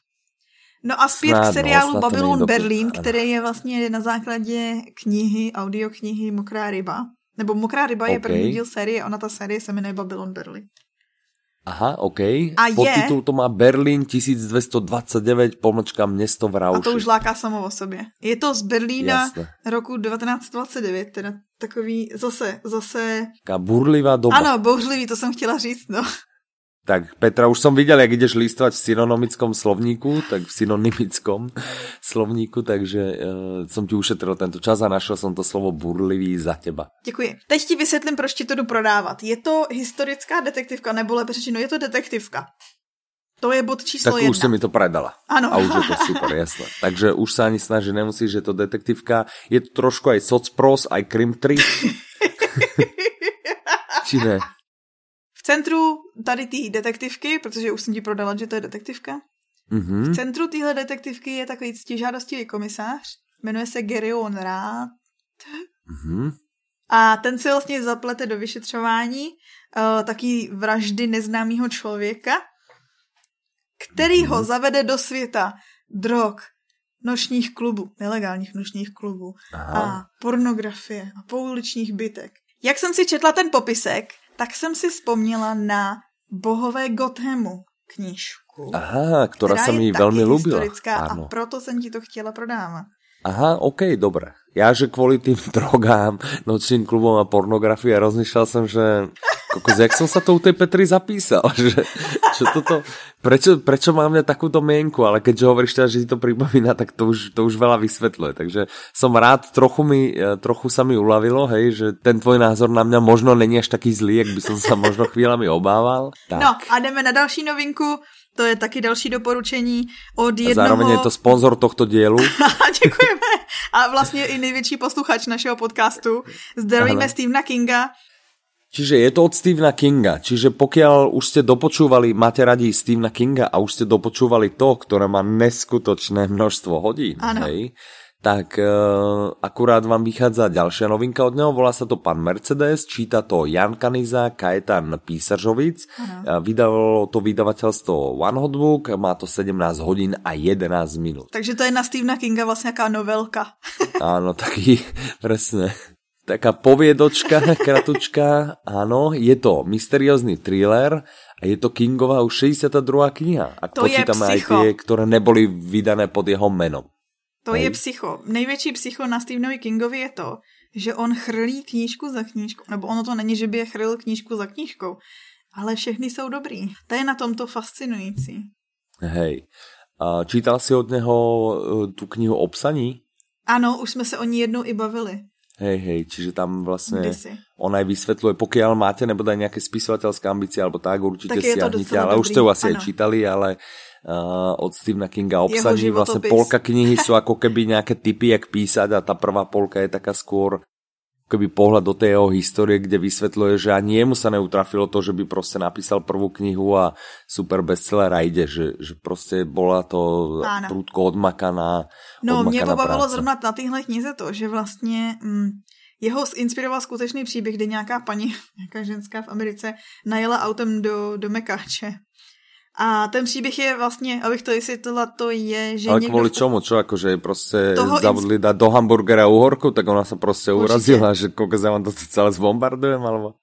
No a zpět k seriálu Babylon Berlin, který je vlastně na základě knihy, audioknihy Mokrá ryba. Nebo Mokrá ryba okay. je první díl série, ona ta série se jmenuje Babylon Berlin. Aha, OK. A Podtitul je... to má Berlín 1229, pomlčka město v Rauši. A to už láká samo o sobě. Je to z Berlína Jasne. roku 1929, teda takový zase, zase... Taká burlivá doba. Ano, bouřlivý, to jsem chtěla říct, no. Tak Petra, už som videl, jak ideš listovať v synonymickom slovníku, tak v synonymickom slovníku, takže uh, som ti ušetril tento čas a našel som to slovo burlivý za teba. Děkuji. Teď ti vysvětlím, proč ti to jdu prodávat. Je to historická detektivka, nebo lepší řečeno, je to detektivka. To je bod číslo tak jedna. už si mi to predala. Ano. A už je to super, jasné. Takže už sa ani snaží, nemusíš, že je to detektivka. Je to trošku aj socpros, aj krim 3. Či ne? V centru tady té detektivky, protože už jsem ti prodala, že to je detektivka, mm-hmm. v centru téhle detektivky je takový ctižádostivý komisář, jmenuje se Gerion Rád. Mm-hmm. A ten se vlastně zaplete do vyšetřování uh, taky vraždy neznámého člověka, který mm-hmm. ho zavede do světa drog, nočních klubů, nelegálních nočních klubů Aha. a pornografie a pouličních bytek. Jak jsem si četla ten popisek, tak jsem si vzpomněla na Bohové Gothamu knížku. Aha, která, která se mi velmi líbila. a proto jsem ti to chtěla prodávat. Aha, OK, dobré. Já, že kvůli tým drogám, nočným klubom a pornografii, rozmýšlel jsem, že kokos, jak som sa to u tej Petry zapísal, že čo toto, prečo, prečo mám mňa takúto mienku, ale keďže hovoríš teda, že ti to pripomína, tak to už, to už veľa vysvetľuje, takže som rád, trochu mi, e, trochu sa mi ulavilo, hej, že ten tvoj názor na mňa možno není až taký zlý, jak by som sa možno chvíľami obával. Tak. No a jdeme na další novinku, to je taky další doporučení od jednoho... A zároveň je to sponzor tohto dielu. Děkujeme. A vlastně i největší posluchač našeho podcastu. Zdravíme Stevena Kinga. Čiže je to od Stephena Kinga. Čiže pokiaľ už ste dopočúvali, máte radi Stephena Kinga a už ste dopočúvali to, ktoré má neskutočné množstvo hodín, ano. hej, tak uh, akurát vám vychádza ďalšia novinka od neho, volá sa to Pan Mercedes, číta to Jan Kaniza, Kajetan Písaržovic, uh, vydalo to vydavateľstvo One Hot Book, má to 17 hodín a 11 minút. Takže to je na Stephena Kinga vlastně jaká novelka. Áno, taký, presne. Taká poviedočka, kratučka, áno, je to mysteriózny thriller a je to Kingová už 62. kniha. Ak to počítame aj tie, ktoré neboli vydané pod jeho menom. To Hej. je psycho. Největší psycho na Stephenovi Kingovi je to, že on chrlí knížku za knížkou. Nebo ono to není, že by je chrlil knížku za knížkou. Ale všechny jsou dobrý. To je na tomto fascinující. Hej. A čítal si od něho e, tu knihu o psaní? Ano, už jsme se o ní jednou i bavili. Hej, hej, čiže tam vlastně ona aj vysvetľuje, pokiaľ máte nebo nejaké spisovateľské ambície alebo tak, určite tak siahnite, ale dobrý. už ste ju asi ano. aj čítali, ale uh, od Stephena Kinga obsaží. Vlastne polka knihy sú ako keby nejaké typy, jak písať a tá prvá polka je taká skôr keby pohľad do tej jeho histórie, kde vysvetľuje, že ani jemu sa neutrafilo to, že by proste napísal prvú knihu a super bestseller a ide, že, že proste bola to Áno. prudko odmakaná No, odmakaná mě pobavilo zrovna na téhle knize to, že vlastně mm, jeho inspiroval skutečný příběh, kdy nějaká paní, nějaká ženská v Americe, najela autem do, do Mekáče a ten příběh je vlastně, abych to vysvětlila, to je, že Ale někdo... kvůli čemu? Čo, akože prostě zavodli dát do hamburgera uhorku, tak ona se prostě urazila, že koľko za vám to celé zbombardujem, alebo...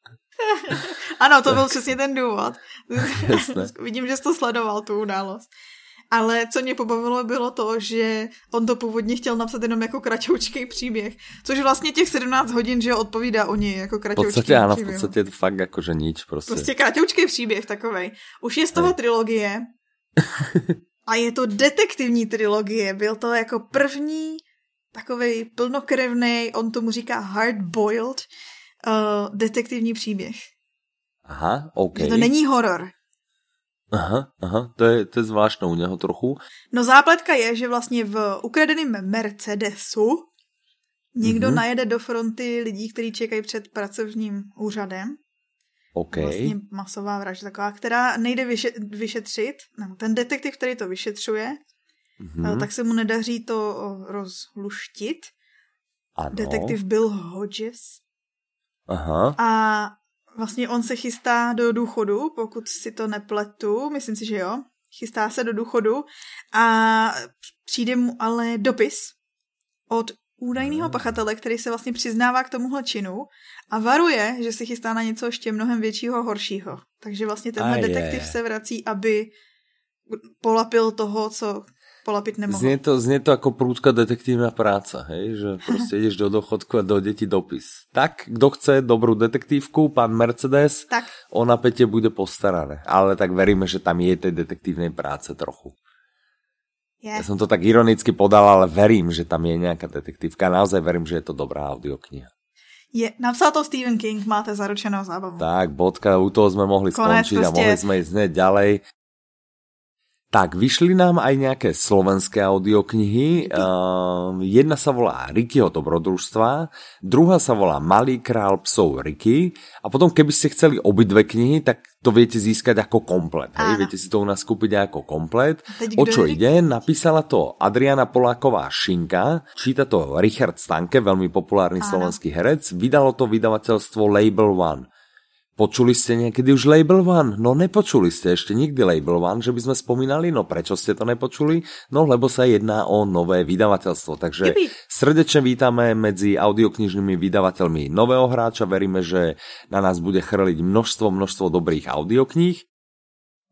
ano, to byl přesně ten důvod. Vidím, že jsi to sledoval, tu událost. Ale co mě pobavilo, bylo to, že on to původně chtěl napsat jenom jako kratoučký příběh, což vlastně těch 17 hodin, že odpovídá o něj jako kratoučký V podstatě ano, v podstatě to fakt jako, že nič prostě. Prostě kratoučký příběh takovej. Už je z toho trilogie a je to detektivní trilogie. Byl to jako první takový plnokrevný, on tomu říká hard-boiled uh, detektivní příběh. Aha, OK. Že to není horor. Aha, aha, to je, to je zvláštno u něho trochu. No zápletka je, že vlastně v ukradeném Mercedesu někdo mm-hmm. najede do fronty lidí, kteří čekají před pracovním úřadem. OK. Vlastně masová vražda taková, která nejde vyše, vyšetřit. No, ten detektiv, který to vyšetřuje, mm-hmm. tak se mu nedaří to rozluštit. Ano. Detektiv Bill Hodges. Aha. A Vlastně on se chystá do důchodu, pokud si to nepletu, myslím si, že jo. Chystá se do důchodu a přijde mu ale dopis od údajného hmm. pachatele, který se vlastně přiznává k tomuhle činu a varuje, že se chystá na něco ještě mnohem většího, horšího. Takže vlastně tenhle a detektiv je. se vrací, aby polapil toho, co polapit nemohl. Znie to, znie to ako prúdka detektívna práca, hej? že prostě ideš do dochodku a dojde ti dopis. Tak, kdo chce dobrou detektívku, pán Mercedes, tak. o napätie bude postarané. Ale tak veríme, že tam je tej detektívnej práce trochu. Je. Ja som to tak ironicky podal, ale verím, že tam je nejaká detektívka. Naozaj verím, že je to dobrá audiokniha. Je, napsal to Stephen King, máte zaručenou zábavu. Tak, bodka, u toho sme mohli Konec skončiť prostě... a mohli sme ísť hneď ďalej. Tak, vyšli nám aj nejaké slovenské audioknihy. Uh, jedna sa volá Rickyho dobrodružstva, druhá sa volá Malý král psov Ricky a potom keby ste chceli obidve knihy, tak to viete získať ako komplet. Hej? Viete si to u nás kúpiť ako komplet. O čo ide? Napísala to Adriana Poláková Šinka, číta to Richard Stanke, veľmi populárny Áno. slovenský herec. Vydalo to vydavateľstvo Label One. Počuli ste niekedy už Label One? No nepočuli ste ešte nikdy Label One, že by sme spomínali. No prečo ste to nepočuli? No lebo sa jedná o nové vydavateľstvo. Takže Jupi. srdečne vítame medzi audioknižnými vydavateľmi nového hráča. Veríme, že na nás bude chrliť množstvo, množstvo dobrých audiokníh.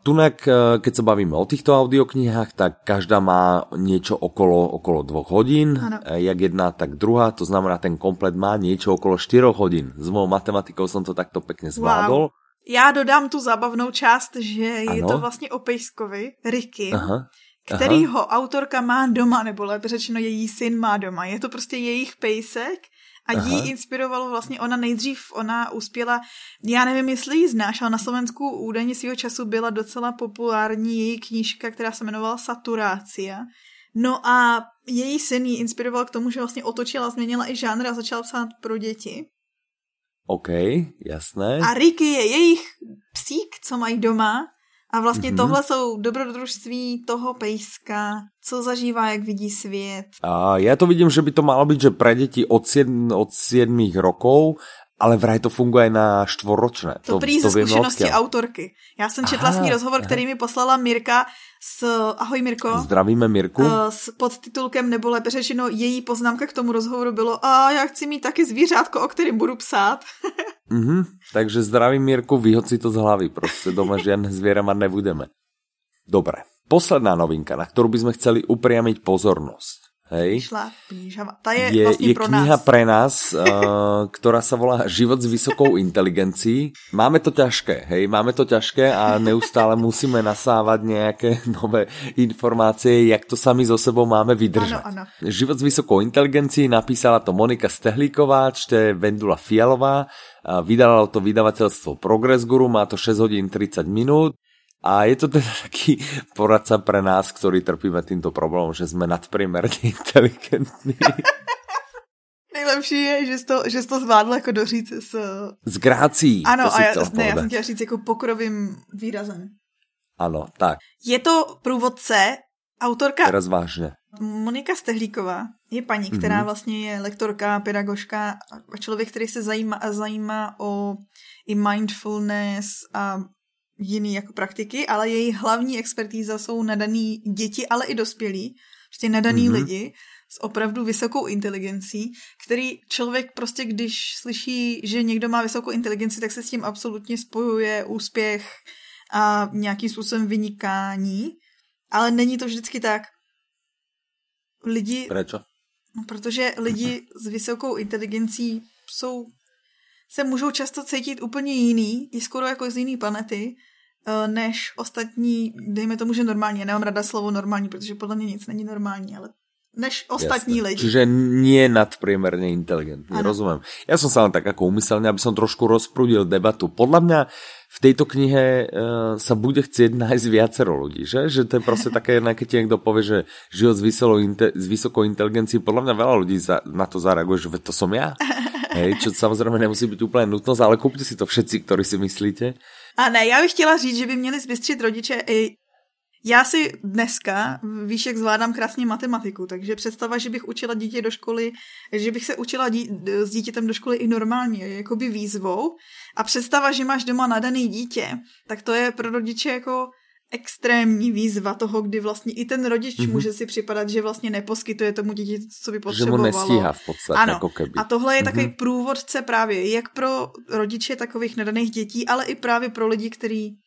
Tunak, eh, keď sa bavíme o týchto audioknihách, tak každá má niečo okolo, okolo dvoch hodín. Ano. Eh, jak jedna, tak druhá. To znamená, ten komplet má niečo okolo 4 hodín. S mojou matematikou som to takto pekne zvládol. Wow. Já dodám tu zábavnou část, že ano? je to vlastně o Pejskovi, Ricky, Aha. kterýho autorka má doma, nebo lépe řečeno její syn má doma. Je to prostě jejich pejsek a Aha. jí inspirovalo vlastně, ona nejdřív, ona uspěla, já nevím, jestli ji znáš, ale na Slovensku údajně svého času byla docela populární její knížka, která se jmenovala Saturácia. No a její syn ji inspiroval k tomu, že vlastně otočila, změnila i žánr a začala psát pro děti. OK, jasné. A Ricky je jejich psík, co mají doma a vlastně mm-hmm. tohle jsou dobrodružství toho pejska, co zažívá, jak vidí svět. A já to vidím, že by to malo být, že pre děti od 7, od 7 rokov ale vraj to funguje na štvoročné. To, to prý ze zkušenosti autorky. Já jsem četla s ní rozhovor, aha. který mi poslala Mirka s... Ahoj Mirko. Zdravíme Mirku. Uh, s podtitulkem, nebo lépe řečeno, její poznámka k tomu rozhovoru bylo a já chci mít taky zvířátko, o kterém budu psát. mm-hmm, takže zdravím Mirku, vyhod si to z hlavy. Prostě doma žiadne zviera mať nebudeme. Dobre. Posledná novinka, na ktorú by sme chceli upriamiť pozornosť Hej. Šla Ta je, je, vlastně je pro kniha nás. pre nás, uh, ktorá sa volá Život s vysokou inteligencií. Máme to ťažké, hej, máme to ťažké a neustále musíme nasávať nejaké nové informácie, jak to sami so sebou máme vydržať. Ano, ano. Život s vysokou inteligencií napísala to Monika Stehlíková, čte Vendula Fialová, vydala to vydavateľstvo Progress Guru, má to 6 hodín 30 minút. A je to teda taký poradca pre nás, ktorí trpíme týmto problémom, že sme nadpriemerne inteligentní. Nejlepší je, že jsi to, že jsi to zvládl jako doříct s... S grácí. Ano, a já, ne, já jsem chtěla říct jako pokrovým výrazem. Ano, tak. Je to průvodce, autorka... Teraz vážně. Monika Stehlíková je paní, která mm-hmm. vlastně je lektorka, pedagožka a člověk, který se zajímá, zajímá o i mindfulness a jiný jako praktiky, ale její hlavní expertíza jsou nadaný děti, ale i dospělí, prostě nadaný mm-hmm. lidi, s opravdu vysokou inteligencí, který člověk prostě, když slyší, že někdo má vysokou inteligenci, tak se s tím absolutně spojuje úspěch a nějakým způsobem vynikání, ale není to vždycky tak. Lidi... Prečo? No, protože lidi s vysokou inteligencí jsou se můžou často cítit úplně jiný, i skoro jako z jiný planety, eh, než ostatní, dejme tomu, že normální. Já nemám rada slovo normální, protože podle mě nic není normální, ale než ostatní Jasne. lidi. Čiže nie nadpriemerne inteligentní, ano. rozumím. Já jsem se len tak jako umyselně, aby som trošku rozprudil debatu. Podle mě v této knihe uh, sa bude chcieť nájsť viacero ľudí, že? Že to je prostě také, keď ti někdo povie, že život s, vysokou, s vysokou inteligencií, podle mě veľa ľudí za, na to zareaguje, že to som ja. Hej, čo samozřejmě nemusí být úplně nutnost, ale kupte si to všetci, kteří si myslíte. A ne, já bych chtěla říct, že by měli zbystřit rodiče i já si dneska, víš, jak zvládám krásně matematiku, takže představa, že bych učila dítě do školy, že bych se učila dí, s dítětem do školy i normálně, jakoby výzvou. A představa, že máš doma nadaný dítě, tak to je pro rodiče jako extrémní výzva toho, kdy vlastně i ten rodič mm-hmm. může si připadat, že vlastně neposkytuje tomu dítě, co by potřebovalo. Že mu nestíhá v podstatě, ano. jako keby. A tohle je mm-hmm. takový průvodce právě jak pro rodiče takových nadaných dětí, ale i právě pro lidi, kteří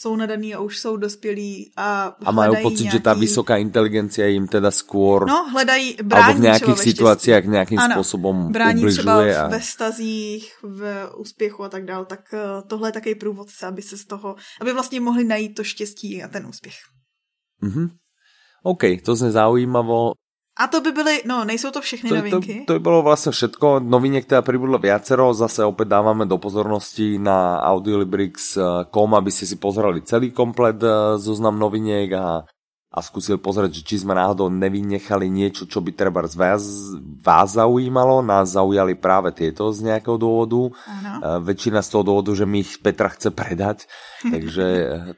jsou nadaný a už jsou dospělí a A mají pocit, nějaký... že ta vysoká inteligencia jim teda skôr... No, hledají, brání v nějakých situacích nějakým ano, způsobem brání ubližuje. třeba a... ve stazích, v úspěchu a tak dále, tak eh, tohle je takový průvodce, aby se z toho, aby vlastně mohli najít to štěstí a ten úspěch. Mhm. OK, to zne zaujímavo. A to by byly, no nejsou to všechny to, novinky. To, to by bylo vlastně všetko. Novinek teda pribudlo viacero. Zase opět dáváme do pozornosti na audiolibrix.com, aby ste si pozreli celý komplet eh, zoznam noviniek a a skúsil pozrieť, že či sme náhodou nevynechali niečo, čo by treba z vás, vás zaujímalo. Nás zaujali práve tieto z nejakého dôvodu. Ano. Väčšina z toho dôvodu, že mi ich Petra chce predať. takže,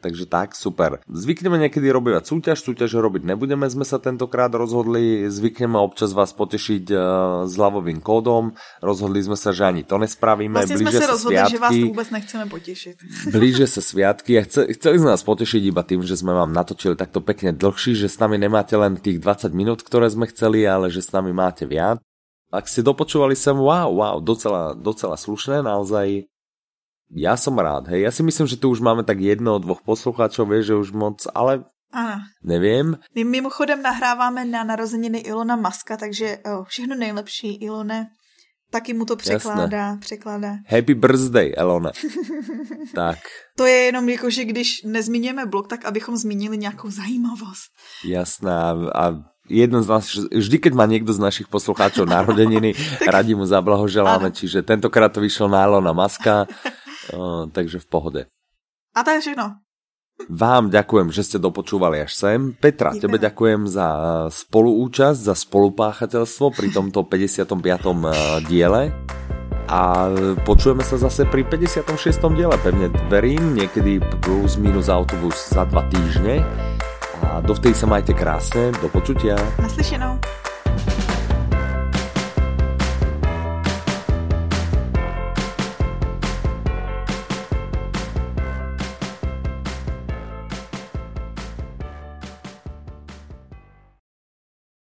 takže tak, super. Zvykneme niekedy robívať súťaž, súťaž robiť nebudeme, sme sa tentokrát rozhodli. Zvykneme občas vás potešiť uh, s hlavovým kódom. Rozhodli sme sa, že ani to nespravíme. Vlastne Blíže sme sa rozhodli, sviatky. že vás vôbec nechceme potešiť. Blíže sa sviatky a chce, chceli sme nás potešiť iba tým, že sme vám natočili takto pekne dlho dlhší, že s nami nemáte len tých 20 minút, ktoré sme chceli, ale že s nami máte viac. Ak ste dopočúvali sem, wow, wow, docela, docela slušné, naozaj ja som rád, hej. Ja si myslím, že tu už máme tak jedno, dvoch poslucháčov, vieš, že už moc, ale ano. Nevím. My mimochodem nahráváme na narozeniny Ilona Maska, takže oh, všechno nejlepší, Ilone. Taky mu to překládá, Jasne. překládá. Happy birthday, Elone. tak. To je jenom jako, že když nezmíníme blog, tak abychom zmínili nějakou zajímavost. Jasná. A jeden z nás, vždy, keď má někdo z našich poslucháčov narodeniny, tak... radi mu zablahoželáme, ano. čiže tentokrát to vyšlo na Elona Maska, o, takže v pohode. A to je všechno. Vám ďakujem, že ste dopočúvali až sem. Petra, tebe ďakujem za spoluúčasť, za spolupáchateľstvo pri tomto 55. Eh, diele. A počujeme sa zase pri 56. diele, pevne verím, niekedy plus minus autobus za dva týždne. A dovtedy sa majte krásne, do počutia. Naslyšenou.